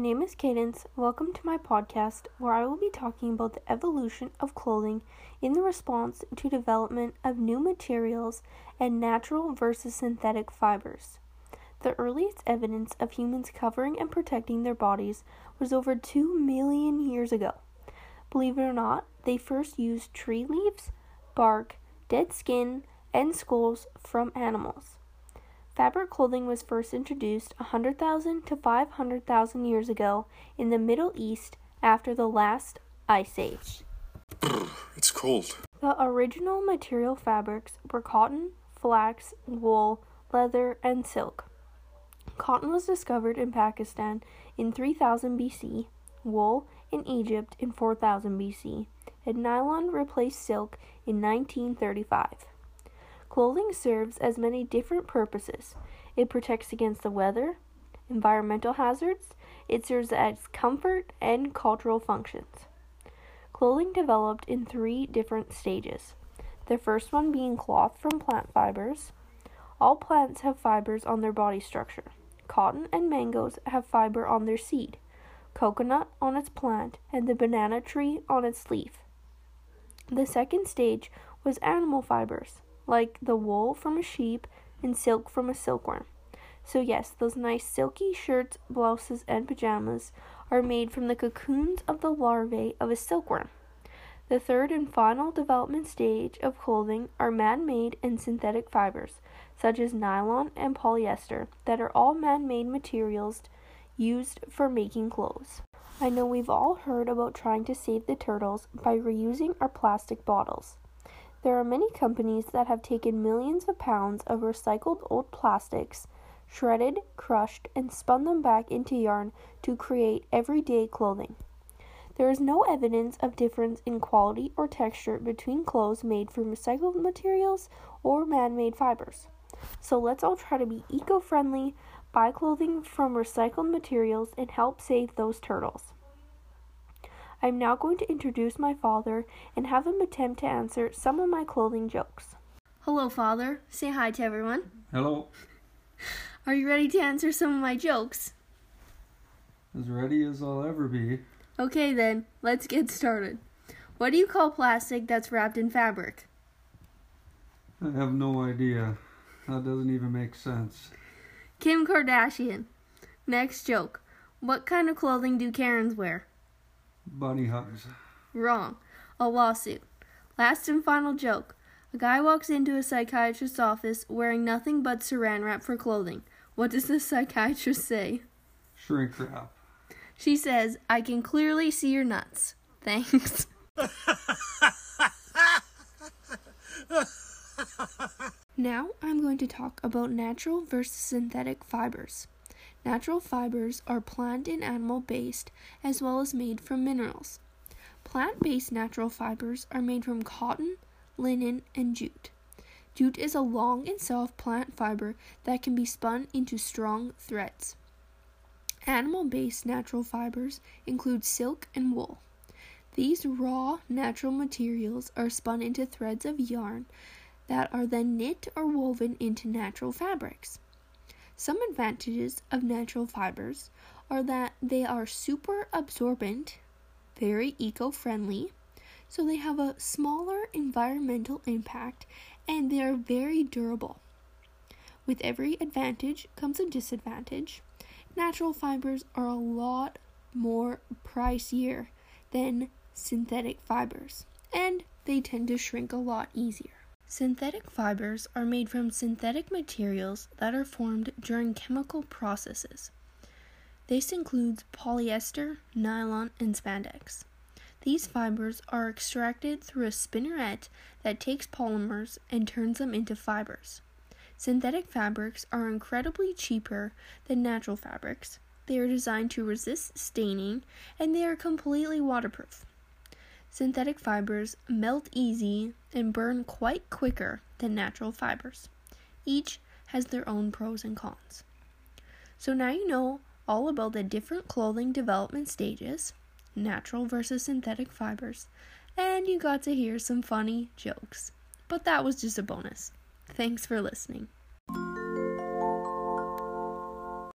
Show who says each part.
Speaker 1: name is Cadence. Welcome to my podcast where I will be talking about the evolution of clothing in the response to development of new materials and natural versus synthetic fibers. The earliest evidence of humans covering and protecting their bodies was over 2 million years ago. Believe it or not, they first used tree leaves, bark, dead skin, and skulls from animals. Fabric clothing was first introduced 100,000 to 500,000 years ago in the Middle East after the last ice age.
Speaker 2: It's cold.
Speaker 1: The original material fabrics were cotton, flax, wool, leather, and silk. Cotton was discovered in Pakistan in 3000 BC, wool in Egypt in 4000 BC, and nylon replaced silk in 1935. Clothing serves as many different purposes. It protects against the weather, environmental hazards, it serves as comfort and cultural functions. Clothing developed in three different stages. The first one being cloth from plant fibers. All plants have fibers on their body structure. Cotton and mangoes have fiber on their seed, coconut on its plant, and the banana tree on its leaf. The second stage was animal fibers like the wool from a sheep and silk from a silkworm. So, yes, those nice silky shirts, blouses, and pajamas are made from the cocoons of the larvae of a silkworm. The third and final development stage of clothing are man made and synthetic fibers, such as nylon and polyester, that are all man made materials used for making clothes. I know we've all heard about trying to save the turtles by reusing our plastic bottles. There are many companies that have taken millions of pounds of recycled old plastics, shredded, crushed, and spun them back into yarn to create everyday clothing. There is no evidence of difference in quality or texture between clothes made from recycled materials or man made fibers. So let's all try to be eco friendly, buy clothing from recycled materials, and help save those turtles. I am now going to introduce my father and have him attempt to answer some of my clothing jokes. Hello, father. Say hi to everyone.
Speaker 3: Hello.
Speaker 1: Are you ready to answer some of my jokes?
Speaker 3: As ready as I'll ever be.
Speaker 1: Okay, then, let's get started. What do you call plastic that's wrapped in fabric?
Speaker 3: I have no idea. That doesn't even make sense.
Speaker 1: Kim Kardashian. Next joke. What kind of clothing do Karens wear?
Speaker 3: Bunny hugs.
Speaker 1: Wrong. A lawsuit. Last and final joke. A guy walks into a psychiatrist's office wearing nothing but saran wrap for clothing. What does the psychiatrist say?
Speaker 3: Shrink wrap.
Speaker 1: She says, I can clearly see your nuts. Thanks. now I'm going to talk about natural versus synthetic fibers. Natural fibers are plant and animal based as well as made from minerals. Plant based natural fibers are made from cotton, linen, and jute. Jute is a long and soft plant fiber that can be spun into strong threads. Animal based natural fibers include silk and wool. These raw natural materials are spun into threads of yarn that are then knit or woven into natural fabrics. Some advantages of natural fibers are that they are super absorbent, very eco friendly, so they have a smaller environmental impact and they are very durable. With every advantage comes a disadvantage. Natural fibers are a lot more pricier than synthetic fibers, and they tend to shrink a lot easier. Synthetic fibers are made from synthetic materials that are formed during chemical processes. This includes polyester, nylon, and spandex. These fibers are extracted through a spinneret that takes polymers and turns them into fibers. Synthetic fabrics are incredibly cheaper than natural fabrics. They are designed to resist staining and they are completely waterproof. Synthetic fibers melt easy and burn quite quicker than natural fibers. Each has their own pros and cons. So now you know all about the different clothing development stages, natural versus synthetic fibers, and you got to hear some funny jokes. But that was just a bonus. Thanks for listening.